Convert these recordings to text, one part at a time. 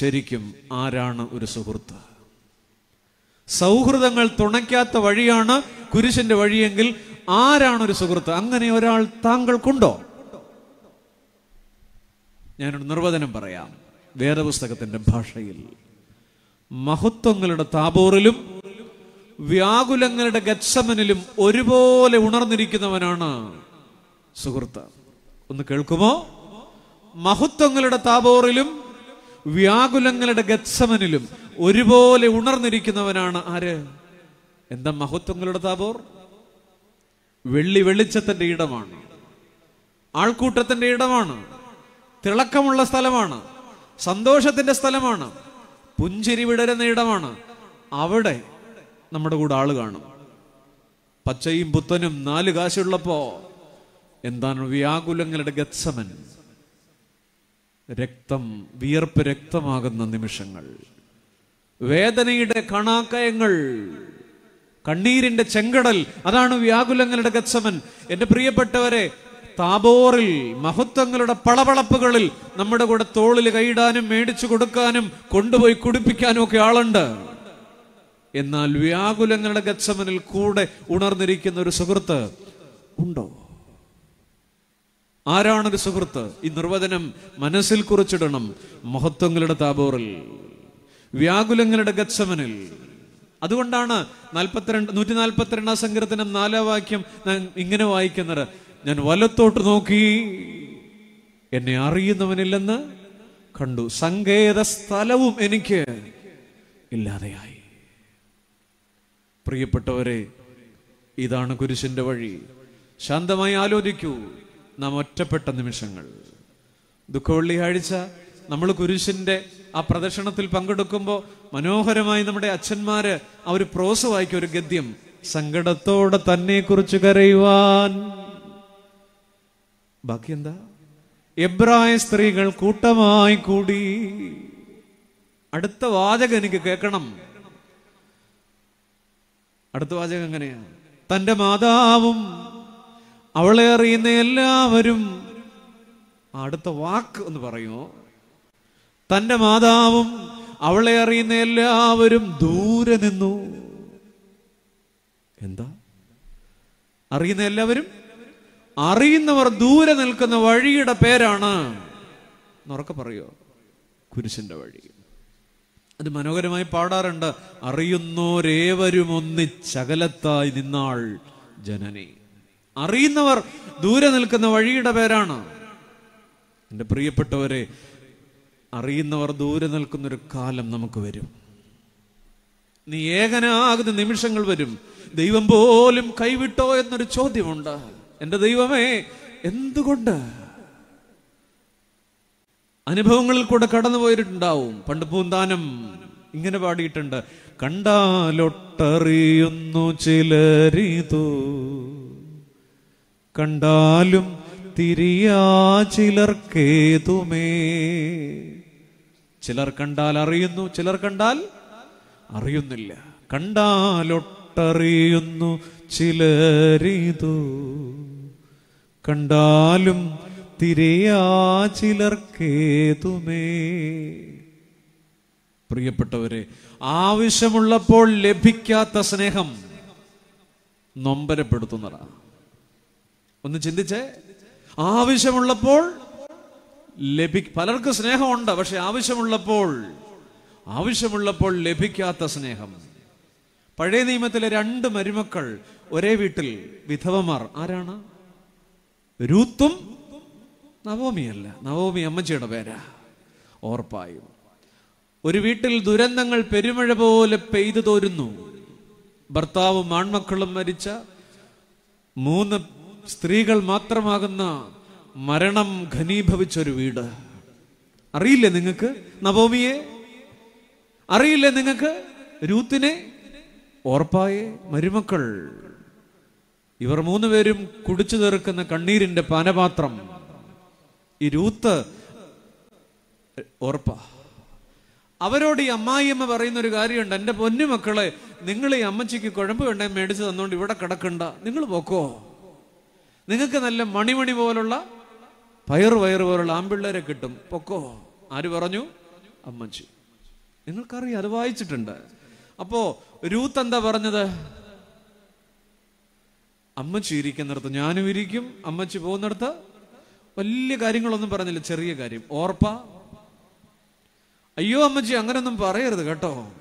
ശരിക്കും ആരാണ് ഒരു സുഹൃത്ത്? സൗഹൃദങ്ങൾ തുണയ്ക്കാത്ത വഴിയാണ് കുരിശിന്റെ വഴിയെങ്കിൽ ആരാണ് ഒരു സുഹൃത്ത്? അങ്ങനെ ഒരാൾ താങ്കൾക്കുണ്ടോ? ഞാനൊരു നിർവചനം പറയാം. വേദപുസ്തകത്തിന്റെ ഭാഷയിൽ. മഹത്വങ്ങളുടെ താബോറിലും വ്യാകുലങ്ങളുടെ ഗത്സമനിലും ഒരുപോലെ ഉണർന്നിരിക്കുന്നവനാണ് സുഹൃത്ത്. ഒന്ന് കേൾക്കുമോ? മഹത്വങ്ങളുടെ താബോറിലും വ്യാകുലങ്ങളുടെ ഗത്സമനിലും ഒരുപോലെ ഉണർന്നിരിക്കുന്നവനാണ് ആര്? എന്താ മഹത്വങ്ങളുടെ താപോർ വെള്ളി വെളിച്ചത്തിന്റെ ഇടമാണ്. ആൾക്കൂട്ടത്തിന്റെ ഇടമാണ്. തിളക്കമുള്ള സ്ഥലമാണ്. സന്തോഷത്തിന്റെ സ്ഥലമാണ്. പുഞ്ചിരി വിടരുന്ന ഇടമാണ്. അവിടെ നമ്മുടെ കൂടെ ആൾ കാണും. പച്ചയും പുത്തനും നാല് കാശുള്ളപ്പോ എന്താണ് വ്യാകുലങ്ങളുടെ ഗത്സമൻ? രക്തം വിയർപ്പ് രക്തമാകുന്ന നിമിഷങ്ങൾ. വേദനയുടെ കണാക്കയങ്ങൾ കണ്ണീരിന്റെ ചെങ്കടൽ അതാണ് വ്യാകുലങ്ങളുടെ ഗച്ഛമൻ എന്റെ പ്രിയപ്പെട്ടവരെ താബോറിൽ മഹത്വങ്ങളുടെ പളപളപ്പുകളിൽ നമ്മുടെ കൂടെ തോളിൽ കൈയിടാനും മേടിച്ചു കൊടുക്കാനും കൊണ്ടുപോയി കുടിപ്പിക്കാനും ഒക്കെ ആളുണ്ട്. എന്നാൽ വ്യാകുലങ്ങളുടെ ഗച്ഛമനിൽ കൂടെ ഉണർന്നിരിക്കുന്ന ഒരു സുഹൃത്ത് ആരാണൊരു സുഹൃത്ത് ഈ നിർവചനം മനസ്സിൽ കുറിച്ചിടണം മഹത്വങ്ങളുടെ താബോറിൽ വ്യാകുലങ്ങളുടെ ഗച്ഛമനിൽ അതുകൊണ്ടാണ് നാൽപ്പത്തിരണ്ട് നൂറ്റി നാൽപ്പത്തിരണ്ടാം സങ്കീർത്തനം നാലാം വാക്യം ഞാൻ ഇങ്ങനെ വായിക്കുന്നത്. ഞാൻ വലത്തോട്ട് നോക്കി എന്നെ അറിയുന്നവനില്ലെന്ന് കണ്ടു. സങ്കേത സ്ഥലവും എനിക്ക് ഇല്ലാതെയായി. പ്രിയപ്പെട്ടവരെ ഇതാണ് കുരിശിന്റെ വഴി. ശാന്തമായി ആലോചിക്കൂ. നാം ഒറ്റപ്പെട്ട നിമിഷങ്ങൾ. ദുഃഖവെള്ളിയാഴ്ച നമ്മൾ കുരിശിന്റെ ആ പ്രദർശനത്തിൽ പങ്കെടുക്കുമ്പോൾ മനോഹരമായി നമ്മുടെ അച്ഛന്മാര് ആ ഒരു പ്രോസ് വായിക്കും ഒരു ഗദ്യം. സങ്കടത്തോടെ തന്നെ കുറിച്ച് കരയുവാൻ. ബാക്കി എന്താ? എബ്രായ സ്ത്രീകൾ കൂട്ടമായി കൂടി. അടുത്ത വാചകം എനിക്ക് കേൾക്കണം. അടുത്ത വാചകം എങ്ങനെയാ? തന്റെ മാതാവും അവളെ അറിയുന്ന എല്ലാവരും അടുത്ത വാക്ക് എന്ന് പറയുമോ തന്റെ മാതാവും അവളെ അറിയുന്ന എല്ലാവരും ദൂരെ നിന്നു. എന്താ? അറിയുന്ന എല്ലാവരും അറിയുന്നവർ ദൂരെ നിൽക്കുന്ന വഴിയുടെ പേരാണ് എന്നുറക്കെ പറയോ? കുരിശിന്റെ വഴി. അത് മനോഹരമായി പാടാറുണ്ട്. അറിയുന്നോരേവരും ഒന്നിച്ചകലത്തായി നിന്നാൾ ജനനി. അറിയുന്നവർ ദൂരെ നിൽക്കുന്ന വഴിയുടെ പേരാണ്. എന്റെ പ്രിയപ്പെട്ടവരെ അറിയുന്നവർ ദൂരെ നിൽക്കുന്നൊരു കാലം നമുക്ക് വരും. നീ ഏകനാകുന്ന നിമിഷങ്ങൾ വരും. ദൈവം പോലും കൈവിട്ടോ എന്നൊരു ചോദ്യമുണ്ട്. എന്റെ ദൈവമേ എന്തുകൊണ്ട്? അനുഭവങ്ങളിൽ കൂടെ കടന്നു പോയിട്ടുണ്ടാവും പണ്ട് പൂന്താനം ഇങ്ങനെ പാടിയിട്ടുണ്ട്. കണ്ടാലൊട്ടറിയുന്നു ചിലരിതു. കണ്ടാലും തിരിയാ ചിലർക്കേതുമേ. ചിലർ കണ്ടാൽ അറിയുന്നു ചിലർ കണ്ടാൽ അറിയുന്നില്ല. കണ്ടാലൊട്ടറിയുന്നു ചിലരിതു. കണ്ടാലും തിരയാ ചിലർക്കേതുമേ. പ്രിയപ്പെട്ടവരെ ആവശ്യമുള്ളപ്പോൾ ലഭിക്കാത്ത സ്നേഹം നൊമ്പരപ്പെടുത്തുന്നതാ ഒന്ന് ചിന്തിച്ചേ. ആവശ്യമുള്ളപ്പോൾ ലഭി പലർക്കും സ്നേഹമുണ്ട് പക്ഷെ ആവശ്യമുള്ളപ്പോൾ ആവശ്യമുള്ളപ്പോൾ ലഭിക്കാത്ത സ്നേഹം. പഴയ നിയമത്തിലെ രണ്ട് മരുമക്കൾ ഒരേ വീട്ടിൽ വിധവമാർ. ആരാണ്? രൂത്തും നവോമിയല്ല. നവോമി അമ്മച്ചിയുടെ പേരാ. ഓർപ്പായും ഒരു വീട്ടിൽ ദുരന്തങ്ങൾ പെരുമഴ പോലെ പെയ്തു തോരുന്നു. ഭർത്താവും ആൺമക്കളും മരിച്ച മൂന്ന് സ്ത്രീകൾ മാത്രമാകുന്ന മരണം ഘനീഭവിച്ചൊരു വീട്. അറിയില്ലേ നിങ്ങൾക്ക്? നവോമിയെ? അറിയില്ലേ നിങ്ങൾക്ക്? രൂത്തിനെ? ഓർപ്പായെ? മരുമക്കൾ? ഇവർ മൂന്നുപേരും കുടിച്ചു തീർക്കുന്ന കണ്ണീരിന്റെ പാനപാത്രം. ഈ രൂത്ത് ഓർപ്പ. അവരോട് ഈ അമ്മായിയമ്മ പറയുന്ന ഒരു കാര്യമുണ്ട്. എന്റെ പൊന്നു മക്കളെ നിങ്ങൾ ഈ അമ്മച്ചിക്ക് കുഴമ്പ് വേണ്ടേ മേടിച്ച് തന്നോണ്ട് ഇവിടെ കിടക്കണ്ട. നിങ്ങൾ പോക്കോ? നിങ്ങൾക്ക് നല്ല മണിമണി പോലുള്ള പയർ വയർ പോലുള്ള ആമ്പിള്ളേരെ കിട്ടും. പൊക്കോ? ആര് പറഞ്ഞു? അമ്മച്ചി. നിങ്ങൾക്കറിയാം അത് വായിച്ചിട്ടുണ്ട്. അപ്പോ രൂത്ത് എന്താ പറഞ്ഞത്? അമ്മച്ചി ഇരിക്കുന്നിടത്ത് ഞാനും ഇരിക്കും അമ്മച്ചി പോകുന്നിടത്ത് വലിയ കാര്യങ്ങളൊന്നും പറഞ്ഞില്ല ചെറിയ കാര്യം. ഓർപ്പ? അയ്യോ അമ്മച്ചി അങ്ങനൊന്നും പറയരുത് കേട്ടോ.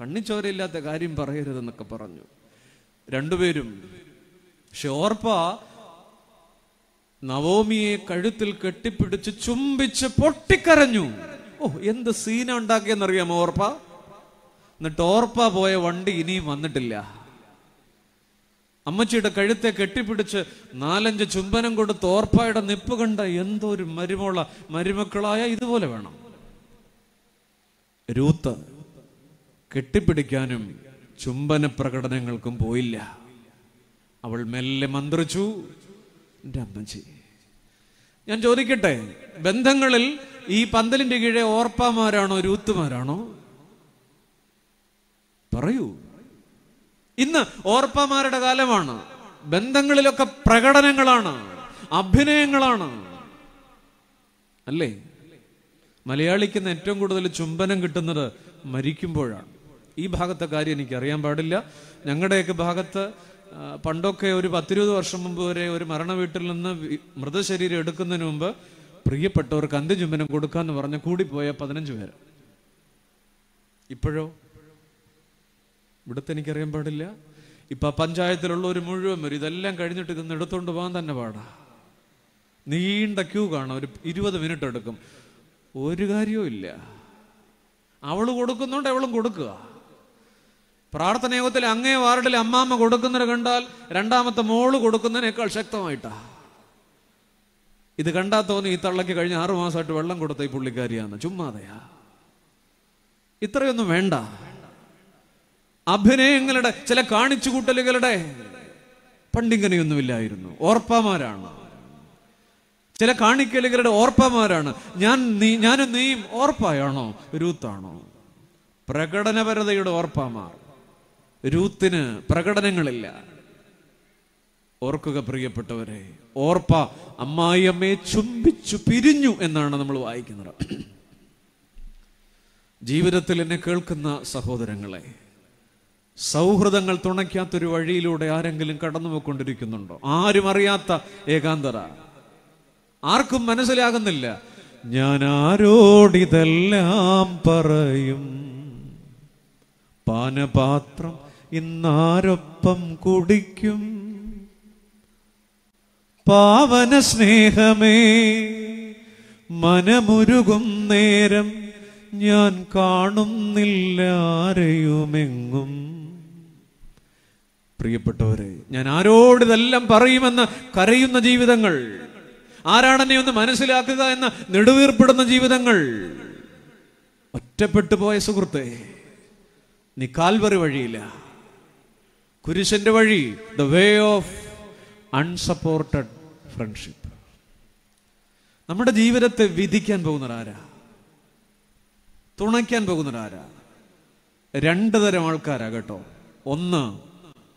കണ്ണിച്ചോരയില്ലാത്ത കാര്യം പറയരുതെന്നൊക്കെ പറഞ്ഞു. രണ്ടുപേരും പക്ഷെ ഓർപ്പ നവോമിയെ കഴുത്തിൽ കെട്ടിപ്പിടിച്ച് ചുംബിച്ച് പൊട്ടിക്കരഞ്ഞു. ഓ എന്ത് സീന ഉണ്ടാക്കിയെന്നറിയാമോ ഓർപ്പ? എന്നിട്ട് ഓർപ്പ പോയ വണ്ടി ഇനിയും വന്നിട്ടില്ല. അമ്മച്ചിയുടെ കഴുത്തെ കെട്ടിപ്പിടിച്ച് നാലഞ്ച് ചുംബനം കൊടുത്ത് ഓർപ്പായുടെ നിപ്പ് കണ്ട എന്തോ ഒരു മരുമോള മരുമക്കളായ ഇതുപോലെ വേണം. രൂത്ത് കെട്ടിപ്പിടിക്കാനും ചുംബന പ്രകടനങ്ങൾക്കും പോയില്ല. അവൾ മെല്ലെ മന്ത്രിച്ചു. എന്റെ അമ്മച്ചി. ഞാൻ ചോദിക്കട്ടെ ബന്ധങ്ങളിൽ ഈ പന്തലിന്റെ കീഴെ ഓർപ്പാമാരാണോ രൂത്തുമാരാണോ? പറയൂ. ഇന്ന് ഓർപ്പമാരുടെ കാലമാണ് ബന്ധങ്ങളിലൊക്കെ പ്രകടനങ്ങളാണ് അഭിനയങ്ങളാണ്. അല്ലേ? മലയാളിക്ക് ഏറ്റവും കൂടുതൽ ചുംബനം കിട്ടുന്നത് മരിക്കുമ്പോഴാണ്. ഈ ഭാഗത്തെ കാര്യം എനിക്ക് അറിയാൻ പാടില്ല. ഞങ്ങളുടെയൊക്കെ ഭാഗത്ത് പണ്ടൊക്കെ ഒരു പത്തിരുപത് വർഷം മുമ്പ് വരെ ഒരു മരണ വീട്ടിൽ നിന്ന് മൃതശരീരം എടുക്കുന്നതിന് മുമ്പ് പ്രിയപ്പെട്ടവർക്ക് അന്ത്യചുംബനം കൊടുക്കാന്ന് പറഞ്ഞ കൂടിപ്പോയ പതിനഞ്ച് പേര്. ഇപ്പോഴോ? ഇവിടുത്തെ എനിക്കറിയാൻ പാടില്ല. ഇപ്പൊ പഞ്ചായത്തിലുള്ള ഒരു മുഴുവൻ വരും ഇതെല്ലാം കഴിഞ്ഞിട്ട് ഇതൊന്ന് എടുത്തോണ്ട് പോകാൻ തന്നെ പാടാ. നീണ്ട ക്യൂ കാണാം. ഒരു ഇരുപത് മിനിറ്റ് എടുക്കും. ഒരു കാര്യവും ഇല്ല. അവൾ കൊടുക്കുന്നുണ്ട് അവളും കൊടുക്കുക. പ്രാർത്ഥന യോഗത്തിൽ അങ്ങേ വാർഡിൽ അമ്മാമ്മ കൊടുക്കുന്നത് കണ്ടാൽ രണ്ടാമത്തെ മോൾ കൊടുക്കുന്നതിനേക്കാൾ ശക്തമായിട്ടാ. ഇത് കണ്ടാ തോന്നി ഈ തള്ളയ്ക്ക് കഴിഞ്ഞ ആറു മാസമായിട്ട് വെള്ളം കൊടുത്ത ഈ പുള്ളിക്കാരിയാന്ന് ചുമ്മാതെയാ. ഇത്രയൊന്നും വേണ്ട. അഭിനയങ്ങളുടെ ചില കാണിച്ചുകൂട്ടലുകളുടെ പണ്ടിങ്ങനെയൊന്നുമില്ലായിരുന്നു. ഓർപ്പമാരാണ്. ചില കാണിക്കലുകളുടെ ഓർപ്പമാരാണ്. ഞാൻ നീ ഞാനും നീയും ഓർപ്പായാണോ? രൂത്താണോ പ്രകടനപരതയുടെ ഓർപ്പമാർ. രൂത്തിന് പ്രകടനങ്ങളില്ല. ഓർക്കുക പ്രിയപ്പെട്ടവരെ ഓർപ്പ അമ്മായിയമ്മയെ ചുംബിച്ചു പിരിഞ്ഞു എന്നാണ് നമ്മൾ വായിക്കുന്നത്. ജീവിതത്തിൽ എന്നെ കേൾക്കുന്ന സഹോദരങ്ങളെ സൗഹൃദങ്ങൾ തുണയ്ക്കാത്തൊരു വഴിയിലൂടെ ആരെങ്കിലും കടന്നു പോയിക്കൊണ്ടിരിക്കുന്നുണ്ടോ? ആരും അറിയാത്ത ഏകാന്തത. ആർക്കും മനസ്സിലാകുന്നില്ല. ഞാൻ ആരോടിതെല്ലാം പറയും? പാനപാത്രം ഇന്നാരൊപ്പം കുടിക്കും. പാവന സ്നേഹമേ മനമുരുകും നേരം ഞാൻ കാണുന്നില്ല ആരെയുമെങ്ങും പ്രിയപ്പെട്ടവരെ ഞാൻ ആരോട് ഇതെല്ലാം പറയുമെന്ന് കരയുന്ന ജീവിതങ്ങൾ? ആരാണെന്നെ ഒന്ന് മനസ്സിലാക്കുക എന്ന് നെടുവീർപ്പെടുന്ന ജീവിതങ്ങൾ? ഒറ്റപ്പെട്ടു പോയ സുഹൃത്തെ നീ കാൽവറി വഴിയില്ല. കുരിശന്റെ വഴി the way of unsupported friendship നമ്മുടെ ജീവിതത്തെ വിധിക്കാൻ പോകുന്നവരാരാ തുണയ്ക്കാൻ പോകുന്നവരാരാ രണ്ട് തരം ആൾക്കാരാ കേട്ടോ. ഒന്ന്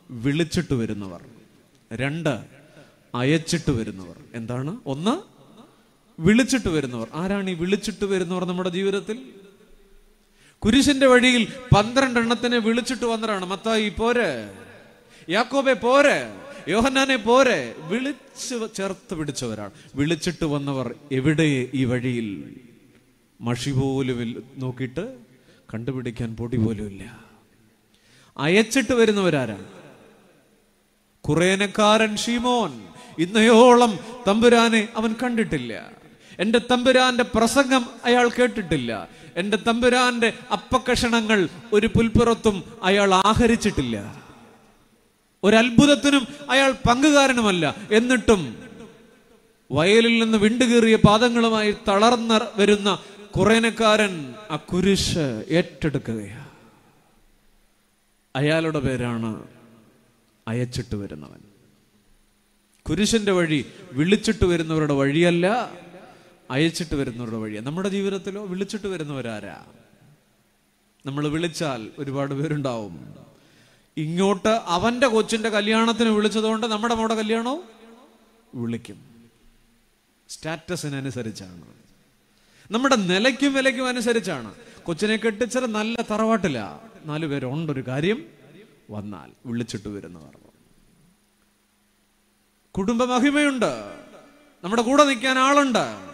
വിളിച്ചിട്ട് വരുന്നവർ രണ്ട് അയച്ചിട്ട് വരുന്നവർ. എന്താണ്? ഒന്ന് വിളിച്ചിട്ട് വരുന്നവർ. ആരാണ് ഈ വിളിച്ചിട്ട് വരുന്നവർ നമ്മുടെ ജീവിതത്തിൽ? കുരിശിന്റെ വഴിയിൽ പന്ത്രണ്ടെണ്ണത്തിനെ വിളിച്ചിട്ട് വന്നതാണ് മത്തായി പോരെ? യാക്കോബെ പോരെ യോഹന്നാനെ പോരെ. വിളിച്ച് ചേർത്ത് പിടിച്ചവരാണ്. വിളിച്ചിട്ട് വന്നവർ എവിടെ ഈ വഴിയിൽ? മഷി പോലും നോക്കിയിട്ട് കണ്ടുപിടിക്കാൻ പൊടി പോലും ഇല്ല. അയച്ചിട്ട് വരുന്നവരാരാണ് കുറേനക്കാരൻ ഷീമോൻ ഇന്നയോളം തമ്പുരാനെ അവൻ കണ്ടിട്ടില്ല. എന്റെ തമ്പുരാന്റെ പ്രസംഗം അയാൾ കേട്ടിട്ടില്ല. എന്റെ തമ്പുരാന്റെ അപ്പക്കഷണങ്ങൾ ഒരു പുൽപ്പുറത്തും അയാൾ ആഹരിച്ചിട്ടില്ല. ഒരത്ഭുതത്തിനും അയാൾ പങ്കുകാരനുമല്ല. എന്നിട്ടും വയലിൽ നിന്ന് വിണ്ടുകീറിയ പാദങ്ങളുമായി തളർന്ന വരുന്ന കുറേനക്കാരൻ ആ കുരിശ് ഏറ്റെടുക്കുകയാണ്. അയാളുടെ പേരാണ് അയച്ചിട്ട് വരുന്നവൻ. കുരിശന്റെ വഴി വിളിച്ചിട്ട് വരുന്നവരുടെ വഴിയല്ല അയച്ചിട്ട് വരുന്നവരുടെ വഴിയാണ് നമ്മുടെ ജീവിതത്തിലോ വിളിച്ചിട്ട് വരുന്നവരാരാ? നമ്മൾ വിളിച്ചാൽ ഒരുപാട് പേരുണ്ടാവും. ഇങ്ങോട്ട് അവന്റെ കൊച്ചിന്റെ കല്യാണത്തിന് വിളിച്ചതുകൊണ്ട് നമ്മുടെ മോടെ കല്യാണവും? വിളിക്കും. സ്റ്റാറ്റസിനനുസരിച്ചാണ്. നമ്മുടെ നിലയ്ക്കും വിലയ്ക്കും അനുസരിച്ചാണ്. കൊച്ചിനെ കെട്ടിച്ചത് നല്ല തറവാട്ടില്ല നാലു പേരുണ്ടൊരു കാര്യം വന്നാൽ വിളിച്ചിട്ട് വരുന്ന പറഞ്ഞു കുടുംബ മഹിമയുണ്ട്. നമ്മുടെ കൂടെ നിൽക്കാൻ ആളുണ്ട്.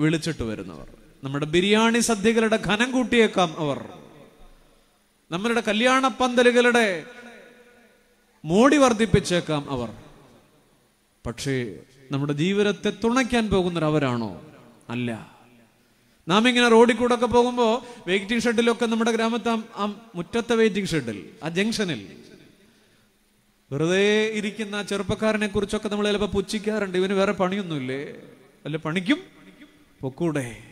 വിളിച്ചിട്ട് വരുന്നവർ. നമ്മുടെ ബിരിയാണി സദ്യകളുടെ ഘനം കൂട്ടിയേക്കാം അവർ. നമ്മളുടെ കല്യാണ പന്തലുകളുടെ മോടി വർദ്ധിപ്പിച്ചേക്കാം അവർ. പക്ഷേ നമ്മുടെ ജീവിതത്തെ തുണയ്ക്കാൻ പോകുന്നവരാണോ അല്ല. നാം ഇങ്ങനെ റോഡിൽ കൂടെ ഒക്കെ പോകുമ്പോൾ വെയിറ്റിംഗ് ഷെഡിലൊക്കെ നമ്മുടെ ഗ്രാമത്തെ ആ- മുറ്റത്തെ വെയിറ്റിംഗ് ഷെഡിൽ ആ ജംഗ്ഷനിൽ വെറുതെ ഇരിക്കുന്ന ചെറുപ്പക്കാരനെ കുറിച്ചൊക്കെ നമ്മൾ ചിലപ്പോൾ പുച്ഛിക്കാറുണ്ട്. ഇവന് വേറെ പണിയൊന്നുമില്ലേ? അല്ല പണിക്കും? പൊക്കൂടെ.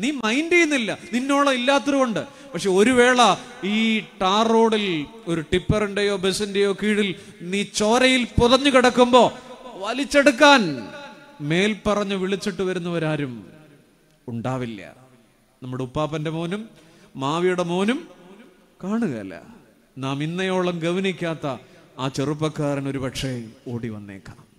നീ മൈൻഡ് ചെയ്യുന്നില്ല. നിന്നോളം ഇല്ലാത്തതുകൊണ്ട്. പക്ഷെ ഒരു വേള ഈ ടാർ റോഡിൽ ഒരു ടിപ്പറിന്റെയോ ബസിന്റെയോ കീഴിൽ നീ ചോരയിൽ പുതഞ്ഞു കിടക്കുമ്പോ വലിച്ചെടുക്കാൻ മേൽ പറഞ്ഞു വിളിച്ചിട്ട് വരുന്നവരാരും ഉണ്ടാവില്ല. നമ്മുടെ ഉപ്പാപ്പന്റെ മോനും മാവിയുടെ മോനും കാണുകയല്ല. നാം ഇന്നയോളം ഗവനിക്കാത്ത ആ ചെറുപ്പക്കാരൻ ഒരു പക്ഷേ ഓടി വന്നേക്കാം.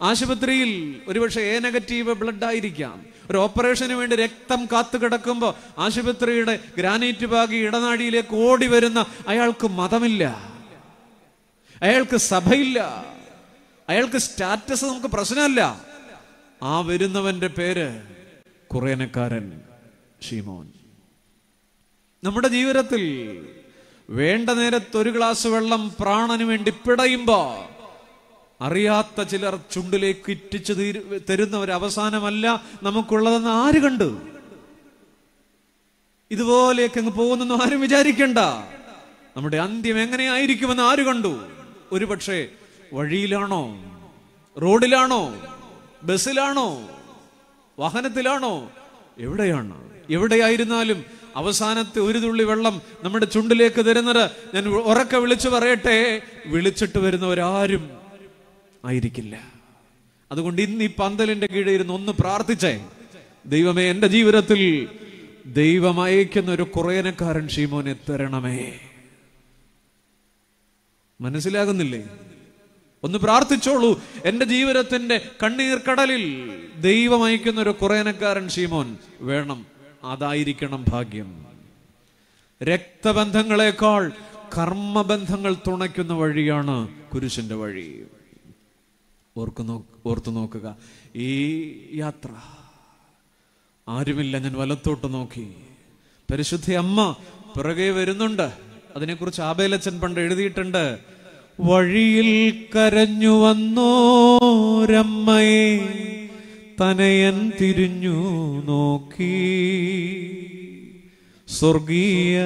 ആശുപത്രിയിൽ ഒരുപക്ഷെ എ നെഗറ്റീവ് ബ്ലഡ് ആയിരിക്കാം. ഒരു ഓപ്പറേഷന് വേണ്ടി രക്തം കാത്തു കിടക്കുമ്പോൾ ആശുപത്രിയുടെ ഗ്രാനൈറ്റ് ഭാഗി ഇടനാഴിയിലേക്ക് ഓടി വരുന്ന അയാൾക്ക് മതമില്ല. അയാൾക്ക് സഭയില്ല. അയാൾക്ക് സ്റ്റാറ്റസ് നമുക്ക് പ്രശ്നമല്ല. ആ വരുന്നവന്റെ പേര് കുറേനക്കാരൻ ഷീമോൻ. നമ്മുടെ ജീവിതത്തിൽ വേണ്ട നേരത്ത് ഒരു ഗ്ലാസ് വെള്ളം പ്രാണന് വേണ്ടി പിടയുമ്പോ അറിയാത്ത ചിലർ ചുണ്ടിലേക്ക് ഇറ്റിച്ചു തീരു തരുന്ന ഒരു അവസാനമല്ല നമുക്കുള്ളതെന്ന് ആര് കണ്ടു? ഇതുപോലെയൊക്കെ അങ്ങ് പോകുന്നെന്ന് ആരും വിചാരിക്കണ്ട. നമ്മുടെ അന്ത്യം എങ്ങനെയായിരിക്കുമെന്ന് ആര് കണ്ടു? ഒരുപക്ഷെ വഴിയിലാണോ? റോഡിലാണോ? ബസ്സിലാണോ? വാഹനത്തിലാണോ? എവിടെയാണ്? എവിടെയായിരുന്നാലും അവസാനത്തെ ഒരു തുള്ളി വെള്ളം നമ്മുടെ ചുണ്ടിലേക്ക് തരുന്നത് ഞാൻ ഉറക്കെ വിളിച്ചു പറയട്ടെ. വിളിച്ചിട്ട് വരുന്നവരാരും ആയിരിക്കില്ല. അതുകൊണ്ട് ഇന്ന് ഈ പന്തലിന്റെ കീഴിൽ ഇരുന്ന് ഒന്ന് പ്രാർത്ഥിച്ചേ. ദൈവമേ എന്റെ ജീവിതത്തിൽ ദൈവം അയക്കുന്ന ഒരു കുറയനക്കാരൻ ഷീമോനെ തരണമേ. മനസ്സിലാകുന്നില്ലേ? ഒന്ന് പ്രാർത്ഥിച്ചോളൂ. എന്റെ ജീവിതത്തിന്റെ കണ്ണീർ കടലിൽ ദൈവം അയക്കുന്ന ഒരു കുറയനക്കാരൻ ഷീമോൻ വേണം. അതായിരിക്കണം ഭാഗ്യം. രക്തബന്ധങ്ങളെക്കാൾ കർമ്മബന്ധങ്ങൾ തുണയ്ക്കുന്ന വഴിയാണ് കുരിശിന്റെ വഴി. ഓർക്കു നോ ഓർത്തു നോക്കുക. ഈ യാത്ര ആരുമില്ല ഞാൻ വലത്തോട്ട് നോക്കി. പരിശുദ്ധ അമ്മ പിറകെ വരുന്നുണ്ട്. അതിനെക്കുറിച്ച് ആബേലച്ചൻ പണ്ട് എഴുതിയിട്ടുണ്ട്. വഴിയിൽ കരഞ്ഞു വന്നോരമ്മയെ തനയൻ തിരിഞ്ഞു നോക്കി. സ്വർഗീയ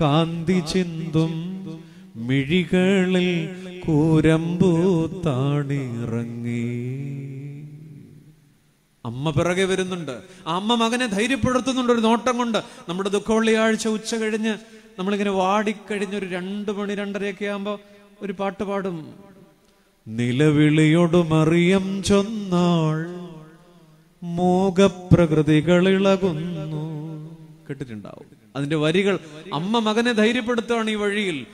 കാന്തി ചിന്തും മിഴികളിൽ കൂരമ്പൂ താണിറങ്ങി അമ്മ പിറകെ വരുന്നുണ്ട്. ആ അമ്മ മകനെ ധൈര്യപ്പെടുത്തുന്നുണ്ട് ഒരു നോട്ടം കൊണ്ട്. നമ്മുടെ ദുഃഖവെള്ളിയാഴ്ച ഉച്ച കഴിഞ്ഞ് നമ്മളിങ്ങനെ വാടിക്കഴിഞ്ഞ് ഒരു രണ്ട് മണി രണ്ടരയൊക്കെ ആകുമ്പോ ഒരു പാട്ട് പാടും. നിലവിളിയൊടുമറിയം ചൊന്നാൾ മൂകപ്രകൃതികളിളകുന്നു കേട്ടിട്ടുണ്ടാവും. അതിന്റെ വരികൾ അമ്മ മകനെ ധൈര്യപ്പെടുത്തുകയാണ് ഈ വഴിയിൽ.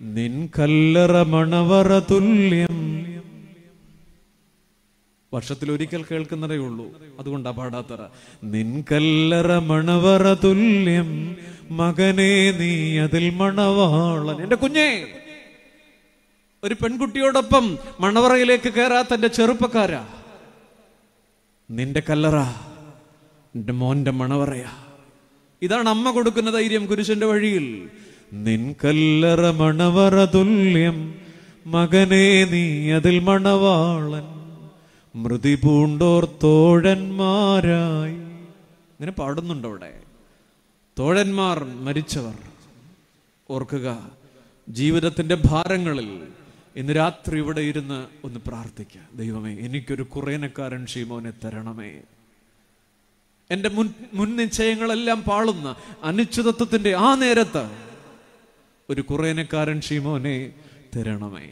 നിൻ കല്ലറ മണവറ തുല്യം. വർഷത്തിൽ ഒരിക്കൽ കേൾക്കുന്നതേ ഉള്ളൂ. അതുകൊണ്ടാ പാടാത്തറ. നിൻ കല്ലറ മണവറ തുല്യം. മകനെ നീ അതിൽ മണവാളൻ. എന്റെ കുഞ്ഞേ ഒരു പെൺകുട്ടിയോടൊപ്പം മണവറയിലേക്ക് കയറാത്ത എന്റെ ചെറുപ്പക്കാരാ. നിന്റെ കല്ലറ എന്റെ മോന്റെ മണവറയാ. ഇതാണ് അമ്മ കൊടുക്കുന്ന ധൈര്യം കുരിശന്റെ വഴിയിൽ. നിൻ കല്ലറ തുല്യം മകനെ നീ അതിൽ മണവാളൻ. മൃതി പൂണ്ടോർ തോഴന്മാരായി. ഇങ്ങനെ പാടുന്നുണ്ട് അവിടെ? തോഴന്മാർ മരിച്ചവർ. ഓർക്കുക ജീവിതത്തിന്റെ ഭാരങ്ങളിൽ ഇന്ന് രാത്രി ഇവിടെ ഇരുന്ന് ഒന്ന് പ്രാർത്ഥിക്കുക ദൈവമേ എനിക്കൊരു കുറേനക്കാരൻ ഷീമോനെ തരണമേ. എന്റെ മുൻ മുൻ നിശ്ചയങ്ങളെല്ലാം പാളുന്ന അനിശ്ചിതത്വത്തിന്റെ ആ നേരത്ത് ഒരു കുറേനക്കാരൻ ഷിമോനെ തരണമേ.